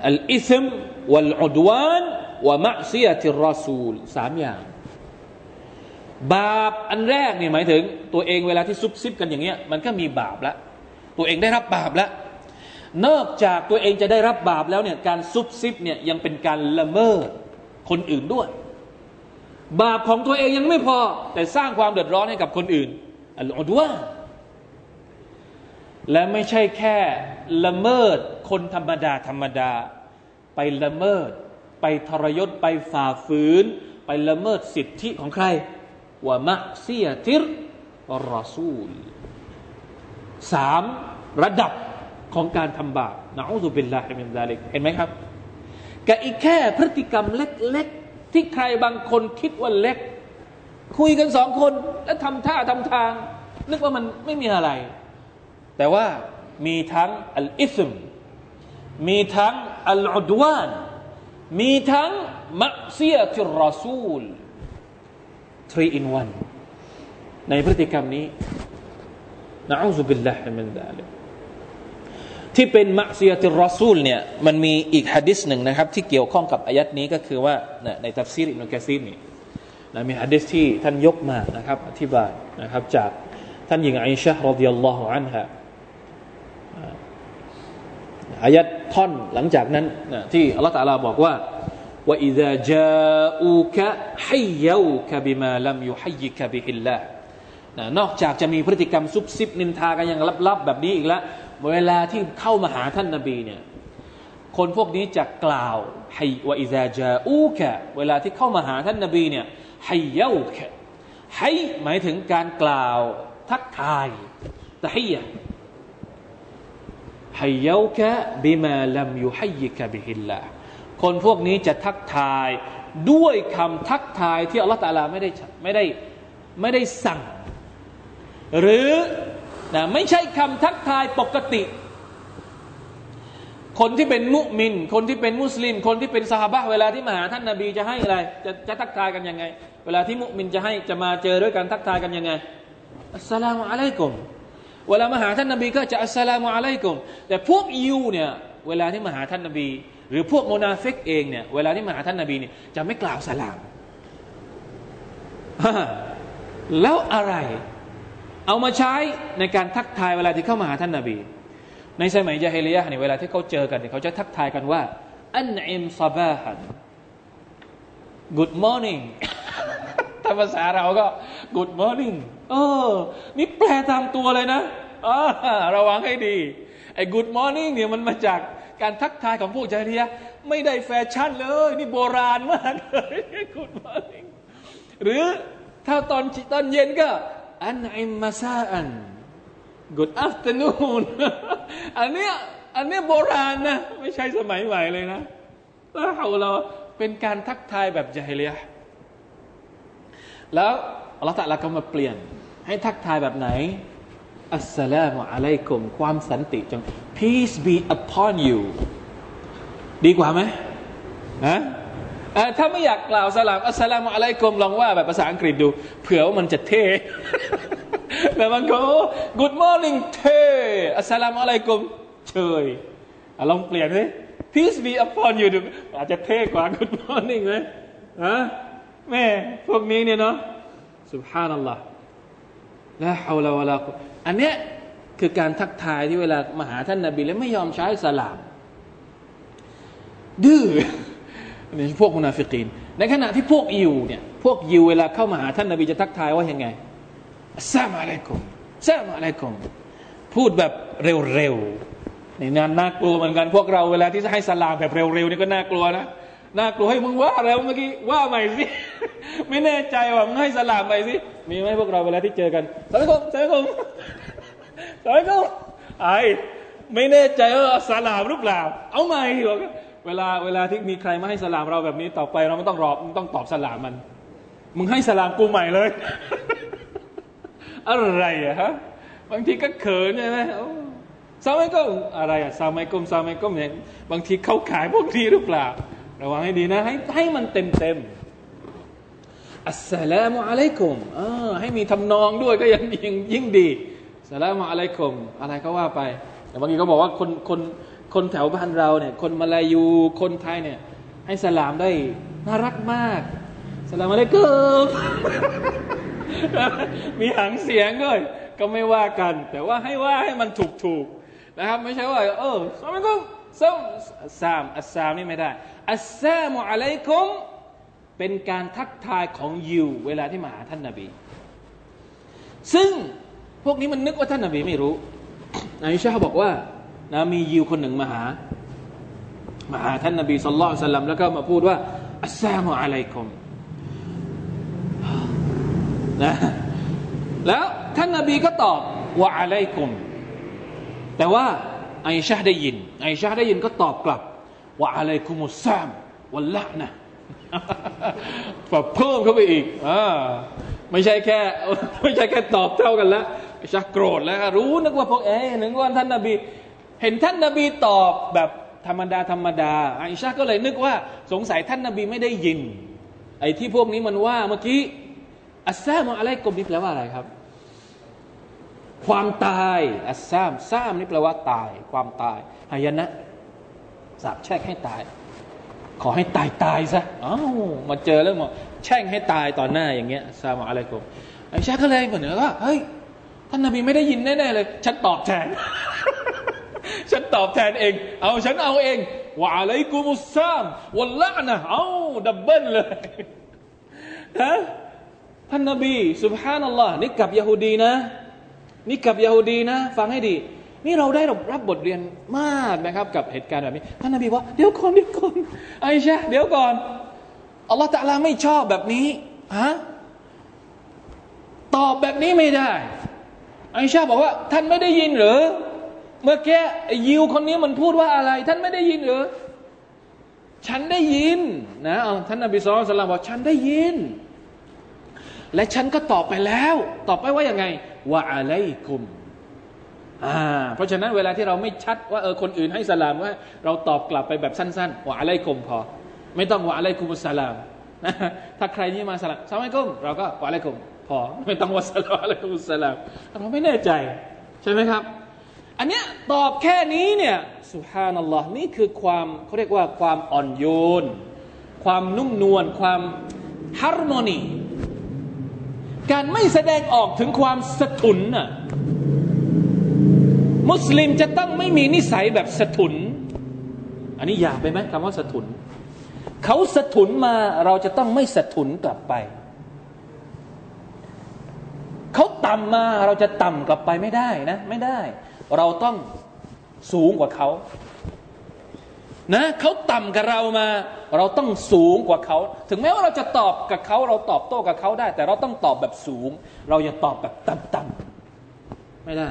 الإثم والعدوان ومعصية الرسولสามอย่าง บาปอันแรกเนี่ยหมายถึง ตัวเองเวลาที่ซุบซิบกันอย่างเงี้ยมันก็มีบาปแล้วตัวเองได้รับบาปแล้ว นอกจากตัวเองจะได้รับบาปแล้วเนี่ยการซุบซิบเนี่ยยังเป็นการละเมิดคนอื่นด้วย บาปของตัวเองยังไม่พอ แต่สร้างความเดือดร้อนให้กับคนอื่นอัลอดว่าและไม่ใช่แค่ละเมิดคนธรรมดาธรรมดา ไปละเมิด ไปทรยศไปฝ่าฝืน ไปละเมิดสิทธิของใครومعصية الرسولสามระดับ ของการทำบาปنعوذ بالله من ذلكเห็นไหมครับกับอีกแค่พฤติกรรมเล็กๆ ที่ใครบางคนคิดว่าเล็ก คุยกันสองคนแล้วทำท่าทำทาง นึกว่ามันไม่มีอะไร แต่ว่ามีทั้งالإثمมีทั้งالعدوان มีทั้งمعصية الرسول three in one ในพฤติกรรมนี้نعوذ بالله من ذلك ที่เป็นمعصية الرسولเนี่ยมันมีอีกฮะดิษหนึ่งนะครับ ที่เกี่ยวข้องกับอายัดนี้ก็คือว่าในตัฟซีรอิบนุกะซีรนี่นะมีฮะดิษที่ท่านยกมานะครับอธิบายนะครับจากท่านหญิงอิชะรดิยัลลอฮุอันฮะอายัดท่อนหลังจากนั้นนะที่อัลลอฮฺตะลาบอกว่า وإذا جاءوا อูกะฮิยูกะบิมาลัมยุฮินอกจากจะมีพฤติกรรมซุบซิบนินทากันอย่างลับๆแบบนี้อีกแล้ว เวลาที่เข้ามาหาท่านนาบีเนี่ยคนพวกนี้จะกล่าวให้ว่าอิซาจาอูกะเวลาที่เข้ามาหาท่านนาบีเนี่ยให้เย้ากะให้หมายถึงการกล่าวทักทายตะฮียะให้เย้ากะบิมาลัมยุฮัยกะบิฮิลลาคนพวกนี้จะทักทายด้วยคำทักทายที่อัลลอฮฺตาลาไม่ได้ไม่ได้ไม่ได้สั่ง หรือ นะไม่ใช่คำทักทายปกติ คนที่เป็นมุมิน คนที่เป็นมุสลิม คนที่เป็นสหบะเวลาที่มาหาท่านนาบีจะให้อะไร จะจะทักทายกันยังไง เวลาที่มุมินจะให้จะมาเจอด้วยกันทักทายกันยังไงالسلام عليكم เวลามาหาท่านนบีก็จะอัสสลามุอะลัยกุมแต่พวกยิวเนี่ยเวลาที่มาหาท่านนบี หรือพวกมุนาฟิกเองเนี่ยเวลาที่มาหาท่านนบีเนี่ยจะไม่กล่าวสลามแล้วอะไร เอามาใช้ในการทักทายเวลาที่เข้ามาหาท่านนบี ในสมัยยาฮิลียะเนี่ยเวลาที่เขาเจอกันเนี่ยเขาจะทักทายกันว่า อันอิมซาบาฮัน Good morning ถ้าภาษาเราก็ Good morning เออ นี่แปลตามตัวเลยนะระวังให้ดี ไอ้ Good morning เนี่ยมันมาจากการทักทายของพวกจารียไม่ได้แฟชั่นเลย นี่โบราณมากเลย Good morning หรือถ้าตอนตอนเย็นก็ อันอิมมาซาอัน Good afternoon อันเนี้ยอันเนี้ยโบราณนะ ไม่ใช่สมัยใหม่เลยนะแล้วเราเป็นการทักทายแบบจาฮิเลียแล้วอัลลอฮฺตะลาก็มาเปลี่ยน ให้ทักทายแบบไหนอัสสลามุอะลัยกุมความสันติจง peace be upon you ดีกว่าไหมฮะ ถ้าไม่อยากกล่าวสลามอัสสลามุอะลัยกุมลองว่าแบบภาษาอังกฤษดู เผื่อว่ามันจะเท่แต่มันก็ good morning เท่อัสสลามุอะลัยกุมเฉยลองเปลี่ยนเลย peace be upon you ดูอาจจะเท่กว่า good morning ไหมฮะแม่พวกนี้เนี่ยเนาะ سبحان الله ละฮาวลาวะลาอันเนี้ยคือการทักทายที่เวลามาหาท่านนาบีแล้วไม่ยอมใช้สลาม ดื้อ นี่พวกมุนาฟิกีน ในขณะที่พวกยิวเนี่ยพวกยิวเวลาเข้ามาหาท่านนาบีจะทักทายว่ายังไงซามาอะลัยกุมซามาอะลัยกุมพูดแบบเร็วๆนี่น่ากลัวเหมือนกันพวกเราเวลาที่จะให้สลามแบบเร็วๆนี่ก็น่ากลัวนะน่ากลัวให้มึงว่าอะไรเมื่อกี้ว่าใหม่สิไม่แน่ใจว่ามึงให้สลามไปสิมีไหมพวกเราเวลาที่เจอกันสวัสดีครับสวัสดีครับสวัสดีครับไอไม่แน่ใจว่าสลามหรือเปล่า เอาใหม่บอก เวลาเวลาที่มีใครมาให้สลามเราแบบนี้ต่อไปเราไม่ต้องรอต้องตอบสลามมัน มึงให้สลามกูใหม่เลย อะไรอะฮะบางทีก็เขินใช่ไหมซาไมก็อะไรอะซาไมกุมซาไมกุมเนี่ยบางทีเขาขายพวกนี้หรือเปล่า ระวังให้ดีนะ ให้ให้มันเต็มเต็มอัสสลามุอะลัยกุมอให้มีทำนองด้วยก็ยังยิ่งยิ่งดีสลามุอะลัยกุมอะไรก็ว่าไป แต่บางทีก็บอกว่าคนคน คนแถวบ้านเราเนี่ย คนมาลายู คนไทยเนี่ย ให้สลามได้น่ารักมาก สลามอะลัยกุมมีหางเสียงด้วยก็ไม่ว่ากัน แต่ว่าให้ว่าให้มันถูกถูกนะครับ ไม่ใช่ว่าเออสลามอะลัยกุมซัมซามอัสซามนี่ไม่ได้อัสซามุอะลัยกุมเป็นการทักทายของยิวเวลาที่มาหาท่านนาบี ซึ่งพวกนี้มันนึกว่าท่านนาบีไม่รู้นายชาบอกว่า นะมียิวคนหนึ่งมาหา มาหาท่านนาบีสุลต่านสลัมแล้วก็มาพูดว่าอัสซามุอะลัยกุมนะแล้วท่านนาบีก็ตอบว่าอะลัยกุมแต่ว่าไอชาได้ยิน ไอชาได้ยินก็ตอบกลับว่าอะไรคุมุสามวันละนะแบบเพิ่มเข้าไปอีกอ่าไม่ใช่แค่ไม่ใช่แค่ตอบเท่ากันแล้วชักโกรธแล้วรู้นึกว่าพวกเอ๋นึกว่าท่านนาบี เห็นท่านนาบีตอบแบบธรรมดาธรรมดาอิชาก็เลยนึกว่าสงสัยท่านนาบีไม่ได้ยิน ไอ้ที่พวกนี้มันว่าเมื่อกี้อัสซามอะไรกลมนี่แปลว่าอะไรครับ ความตายอัสซามซามนี่แปลว่าตาย ความตายหายนะสาบแช่งให้ตาย ขอให้ตายตายซะอ้าวมาเจอแล้วมาแช่งให้ตายต่อหน้าอย่างเงี้ยซามอะไรกูไอ้ชาก็เลยเหมือนว่าเฮ้ยท่านนบีไม่ได้ยินแน่ๆเลย ฉันตอบแทน ตอบแทนเอง เอาฉันเอาเองว่าอะไรกูมุสซามวันละนะเอาดับเบิลเลยฮะท่านนบีสุบฮานัลลอฮ์นี่กับยาฮูดีนะ นี่กับยาฮูดีนะ ฟังให้ดี นี่เราได้รับบทเรียนมากนะครับ กับเหตุการณ์แบบนี้ ท่านนบีว่าเดี๋ยวก่อนเดี๋ยวก่อนไอ้ชะเดี๋ยวก่อนอัลลอฮฺตะลาไม่ชอบแบบนี้ฮะตอบแบบนี้ไม่ได้ไอ้ชาบอกว่า ท่านไม่ได้ยินหรือ เมื่อกี้ยิวคนนี้มันพูดว่าอะไร ท่านไม่ได้ยินหรือฉันได้ยินนะท่านนบีสุลต่านบอกฉันได้ยิน และฉันก็ตอบไปแล้ว ตอบไปว่ายังไงว่าอะไรกุมอ่าเพราะฉะนั้นเวลาที่เราไม่ชัดว่าเออคนอื่นให้สลามว่า เราตอบกลับไปแบบสั้นๆว่าอะไรกุมพอ ไม่ต้องว่าอะไรกุมสลามนะถ้าใครนี่มาสลับสลามอะลัยกุมเราก็วะอะลัยกุมพอ ไม่ต้องวะสลามอะลัยกุมสลามเราไม่แน่ใจ ใช่ไหมครับ อันเนี้ยตอบแค่นี้เนี่ยสุฮานัลลอฮ์นี่คือความเขาเรียกว่าความอ่อนโยน ความนุ่มนวลความฮาร์โมนีการไม่แสดงออกถึงความสะทุนน่ะมุสลิมจะต้องไม่มีนิสัยแบบสะทุน อันนี้อยากไปไหมคำว่าสะทุน เขาสะทุนมาเราจะต้องไม่สะทุนกลับไป เขาต่ำมาเราจะต่ำกลับไปไม่ได้นะไม่ได้ เราต้องสูงกว่าเขานะเขาต่ำกับเรามา เราต้องสูงกว่าเขา ถึงแม้ว่าเราจะตอบกับเขา เราตอบโต้กับเขาได้ แต่เราต้องตอบแบบสูง เราอย่าตอบแบบต่ำๆไม่ได้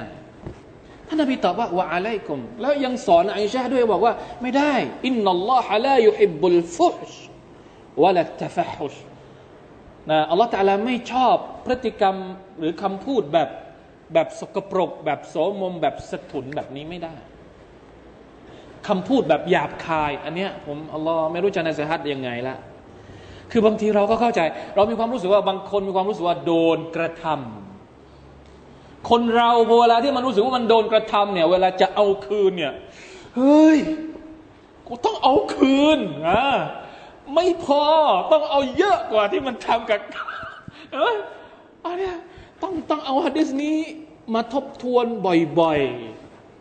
ท่านนบีตอบว่าวะอะลัยกุม แล้วยังสอนอิชาด้วยบอกว่า ไม่ได้ อินนัลลอฮะลายุฮิบบุลฟุชวะลัตฟะฮุช นะอัลลอฮฺตะลาไม่ชอบพฤติกรรมหรือคำพูดแบบแบบสกปรก แบบโสมม แบบสะทุนแบบนี้ไม่ได้คำพูดแบบหยาบคาย อันเนี้ยผมอัลลอฮ์ไม่รู้จะนสฮัดยังไงละคือบางทีเราก็เข้าใจ เรามีความรู้สึกว่าบางคนมีความรู้สึกว่าโดนกระทำคนเราเวลาที่มันรู้สึกว่ามันโดนกระทำเนี่ย เวลาจะเอาคืนเนี่ยเฮ้ยกูต้องเอาคืนอะ ไม่พอต้องเอาเยอะกว่าที่มันทำกับเอ้ยอันนี้ต้องต้องเอาฮะดิษนี้มาทบทวนบ่อย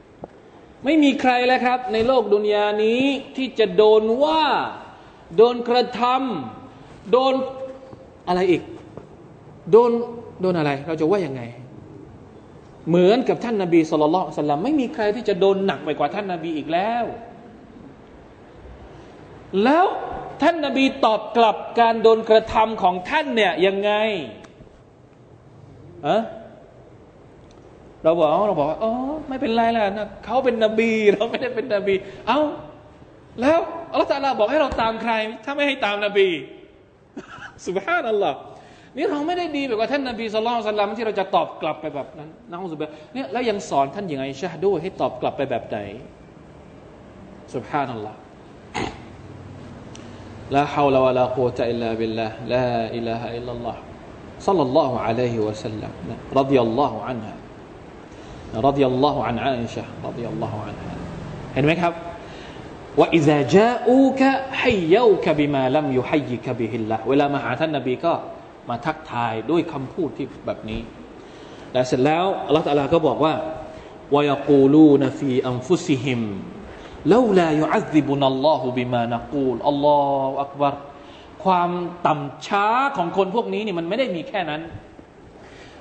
ๆ ไม่มีใครแล้วครับ ในโลกดุนยานี้ที่จะโดนว่า โดนกระทำโดนอะไรอีก โดนโดนอะไร เราจะว่ายังไง เหมือนกับท่านนาบีสุลต่านสัลลัมไม่มีใครที่จะโดนหนักไปกว่าท่านนาบีอีกแล้ว แล้ว ท่านนาบีตอบกลับการโดนกระทำของท่านเนี่ยยังไงอะเราบอกเราบอกว่าอ๋อไม่เป็นไรแล้วนะเขาเป็นนบีเราไม่ได้เป็นนบี เอา้าแล้วอัลลอฮฺตาลาบอกให้เราตามใคร ถ้าไม่ให้ตามนบีสุบฮานัลลอฮ์นี่เราไม่ได้ดีแบบว่าท่านนบีสุลต่านสัลลัมที่เราจะตอบกลับไปแบบนั้นนะอุสุบะเนี่ยแล้วยังสอนท่านอย่างไรชาด้วยให้ตอบกลับไปแบบไหนสุบฮานัลลอฮ์ لا حول ولا قوة إلا بالله لا إله إلا الله صلى الله عليه وسلم رضي الله عنها รดิยัลลอฮุอันอาอิชะรดิยัลลอฮุอันฮะเห็นไหมครับว่าอิซาจาอูกะให้เย้ากะบิมาลัมยุฮัยยิกะบิฮิลละเวลามาหาท่านนบีก็มาทักทายด้วยคำพูดที่แบบนี้แต่เสร็จแล้วอัลลอฮฺตะลาก็บอกว่าวายกูลูนฟีอัมฟุซิฮิม แล้วลายุอัซิบุนัลลอฮุบิมานักูลอัลลอฮฺอักบารความต่ำช้าของคนพวกนี้นี่มันไม่ได้มีแค่นั้น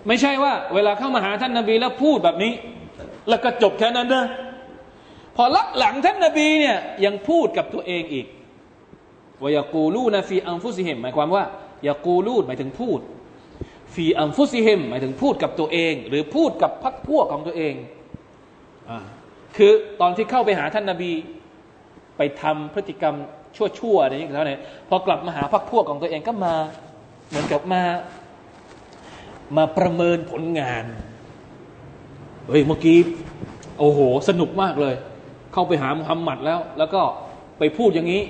ไม่ใช่ว่า เวลาเข้ามาหาท่านนาบีแล้วพูดแบบนี้ แล้วก็จบแค่นั้นนะพอลักหลังท่านนาบีเนี่ยยังพูดกับตัวเองอีกว่ายากูลูนาฟีอัมฟุซิฮิมหมายความว่ายากูลูหมายถึงพูด ฟีอัมฟุซิฮิมหมายถึงพูดกับตัวเอง หรือพูดกับพักพวกของตัวเองอ่า คือตอนที่เข้าไปหาท่านนาบีไปทำพฤติกรรมชั่วๆอะไรอย่างเงี้ยแล้วเนี่ยพอกลับมาหาพักพวกของตัวเองก็มา เหมือนกับมา มาประเมินผลงานเฮ้ยเมื่อกี้โอ้โห สนุกมากเลย เข้าไปหามุฮัมมัดแล้ว แล้วก็ไปพูดอย่างนี้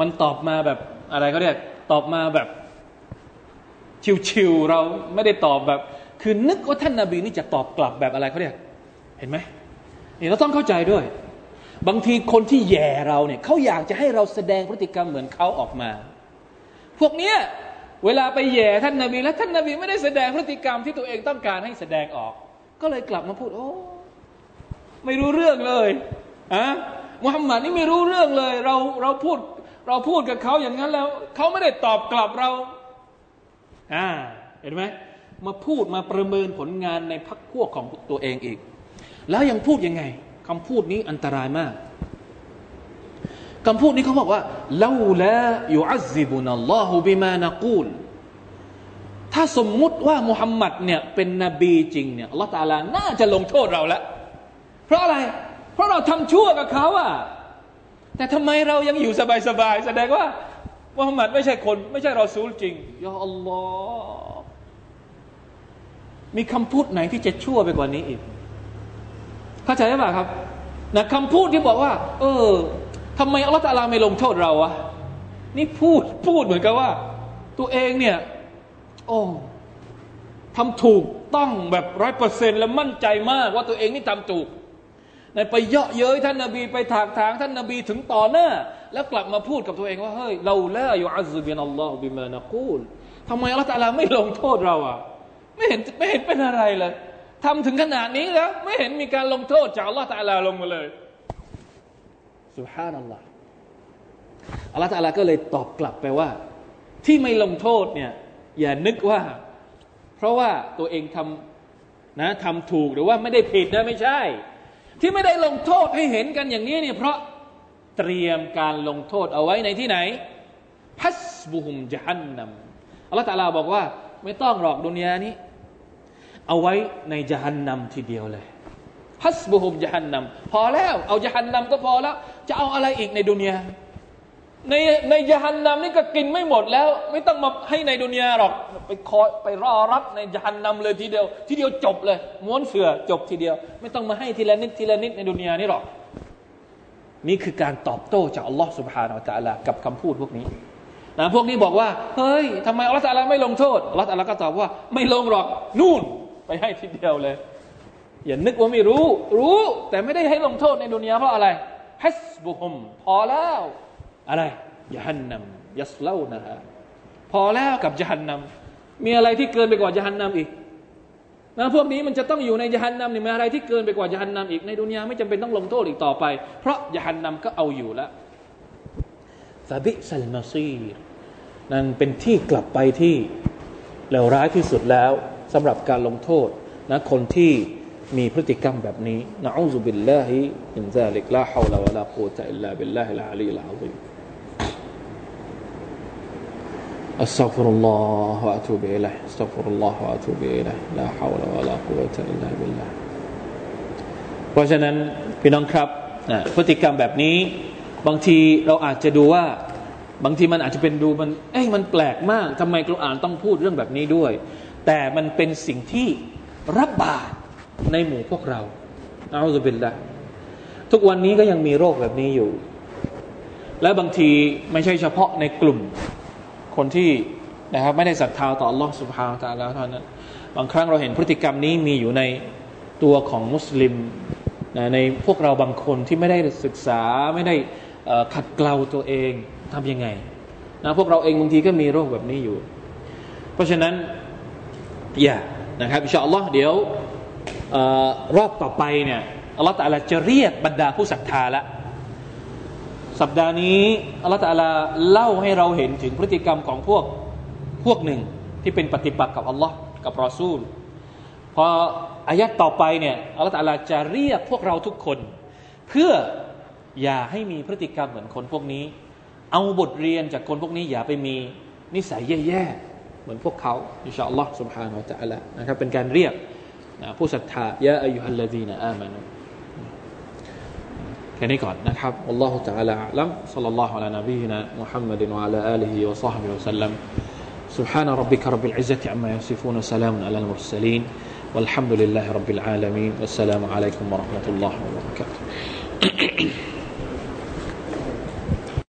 มันตอบมาแบบอะไรเขาเรียกตอบมาแบบชิวๆเราไม่ได้ตอบแบบ คือนึกว่าท่านนาบีนี่จะตอบกลับแบบอะไรเขาเรียกเห็นไหม นี่เราต้องเข้าใจด้วย บางทีคนที่แย่เราเนี่ยเขาอยากจะให้เราแสดงพฤติกรรมเหมือนเขาออกมา พวกเนี้ยเวลาไปแย่ท่านนาบีแล้วท่านนาบีไม่ได้แสดงพฤติกรรมที่ตัวเองต้องการให้แสดงออก ก็เลยกลับมาพูด โอ้ไม่รู้เรื่องเลยอะมุฮัมมัดนี่ไม่รู้เรื่องเลย เราเราพูดเราพูดกับเขาอย่างนั้นแล้วเขาไม่ได้ตอบกลับเราอ่าเห็นไหมมาพูดมาประเมินผลงานในพักพวกของตัวเองอีก แล้วยังพูดยังไงคำพูดนี้อันตรายมากคำพูดนี้เขาบอกว่าลาละยูอัซซิบุนัลลอฮุบิมานักูลถ้าสมมุติว่ามุฮัมมัดเนี่ยเป็นนบีจริงเนี่ยอัลลอฮฺตาลาน่าจะลงโทษเราแล้ว เพราะอะไร เพราะเราทำชั่วกับเขาอะแต่ทำไมเรายังอยู่สบายๆแสดงว่ามุฮัมมัดไม่ใช่คน ไม่ใช่รอซูลจริงยาอัลลอฮ์มีคำพูดไหนที่จะชั่วไปกว่านี้อีก เข้าใจไหมครับนะคำพูดที่บอกว่า เออทำไมอัลลอฮฺตาลาไม่ลงโทษเราอะนี่พูดพูดเหมือนกับว่า ตัวเองเนี่ย โอ้ทำถูกต้องแบบร้อยเปอร์เซ็นต์แล้วมั่นใจมากว่าตัวเองนี่ทำถูกในไปเยาะเย้ยท่านนาบีไปถากถางท่านนาบีถึงต่อหน้า แล้วกลับมาพูดกับตัวเองว่าเฮ้ยเราละอยู่อัลลอฮฺบินอัลลอฮฺบิมานะกูลทำไมอัลลอฮฺตาลาไม่ลงโทษเราอะ ไม่เห็นไม่เห็นเป็นอะไรเลย ทำถึงขนาดนี้แล้ว ไม่เห็นมีการลงโทษจากอัลลอฮฺตาลาลงมาเลยสุฮานัลลอฮ์อัลลอฮฺตาลาก็เลยตอบกลับไปว่า ที่ไม่ลงโทษเนี่ยอย่านึกว่า เพราะว่าตัวเองทำนะทำถูกหรือว่าไม่ได้ผิดนะไม่ใช่ ที่ไม่ได้ลงโทษให้เห็นกันอย่างนี้เนี่ยเพราะเตรียมการลงโทษเอาไว้ในที่ไหนฮัสบุฮุมจฮันนัมอัลลอฮฺตาลาบอกว่า ไม่ต้องหรอกดุนยานี้ เอาไว้ในจฮันนัมทีเดียวเลยฮัสบุฮุมจฮันนัมพอแล้ว เอาจฮันนัมก็พอแล้ว จะเอาอะไรอีกในดุนยาในในยหันนำนี่ก็กินไม่หมดแล้ว ไม่ต้องมาให้ในดุนยาหรอกไปคอยไปรอรับในยหันนำเลยทีเดียว ทีเดียวจบเลย ม้วนเสือจบทีเดียว ไม่ต้องมาให้ทีละนิดทีละนิดในดุนยานี่หรอกนี่คือการตอบโต้จากอัลลอฮ์สุบฮานาอัลลอฮ์กับคำพูดพวกนี้นะพวกนี้บอกว่า เฮ้ยทำไมอัลลอฮ์ตะลาไม่ลงโทษอัลลอฮ์ตะลาก็ตอบว่า ไม่ลงหรอกนู่น ไปให้ทีเดียวเลย อย่านึกว่าไม่รู้ รู้แต่ไม่ได้ให้ลงโทษในดุนยาเพราะอะไรฮัสบุฮุมพอแล้ว อะไรยหันนำยัสเลานะฮะพอแล้วกับยหันนำมีอะไรที่เกินไปกว่ายหันนำอีกนะพวกนี้มันจะต้องอยู่ในยหันนำนี่มีอะไรที่เกินไปกว่ายหันนำอีกในดุนยาไม่จำเป็นต้องลงโทษอีกต่อไป เพราะยหันนำก็เอาอยู่แล้วฟาบิสัลมาซีนั่นเป็นที่กลับไปที่เลวร้ายที่สุดแล้ว สำหรับการลงโทษนะคนที่มีพฤติกรรมแบบนี้نعوذ بالله من ذلك لا حول ولا قوة إلا بالله العلي العظيم أستغفر الله وأتوب إليه أستغفر الله وأتوب إليه لا حول ولا قوة إلا باللهเพราะฉะนั้นพี่น้องครับพฤติกรรมแบบนี้ บางทีเราอาจจะดูว่า บางทีมันอาจจะเป็นดูมันเอ้ยมันแปลกมาก ทำไมกุรอานต้องพูดเรื่องแบบนี้ด้วย แต่มันเป็นสิ่งที่รับบาดในหมู่พวกเราเอาจะเป็นละทุกวันนี้ก็ยังมีโรคแบบนี้อยู่ และบางทีไม่ใช่เฉพาะในกลุ่มคนที่นะครับไม่ได้ศรัทธาต่อ Allah s u า h a n a h u เท่านั้น บางครั้งเราเห็นพฤติกรรมนี้มีอยู่ในตัวของมุสลิมนะในพวกเราบางคนที่ไม่ได้ศึกษาไม่ได้ขัดเกลาตัวเองทำยังไงนะพวกเราเองบางทีก็มีโรคแบบนี้อยู่ เพราะฉะนั้น ย่านะครับอินชาอัลลอฮ์เดี๋ยวรอบต่อไปเนี่ยอัลลอฮ์ตะลาจะเรียกบรรดาผู้ศรัทธาละสัปดาห์นี้อัลลอฮฺตาลาเล่าให้เราเห็นถึงพฤติกรรมของพวกพวกหนึ่งที่เป็นปฏิปักษ์กับอัลลอฮ์กับรอซูลพออายัดต่อไปเนี่ยอัลลอฮฺตาลาจะเรียกพวกเราทุกคน เพื่ออย่าให้มีพฤติกรรมเหมือนคนพวกนี้ เอาบทเรียนจากคนพวกนี้อย่าไปมีนิสัยแย่ๆ เหมือนพวกเขาอินชาอัลลอฮ์ سبحانه และ تعالى นะครับเป็นการเรียกผู้ศรัทธายะอายุฮัลลดีนอามานุแค่นี้ก่อนนะครับ والله تعالى أعلم صلى الله على نبينا محمد وعلى آله وصحبه وسلم سبحان ربك رب العزة عما يصفون سلام على المرسلين والحمد لله رب العالمين والسلام عليكم ورحمة الله وبركاته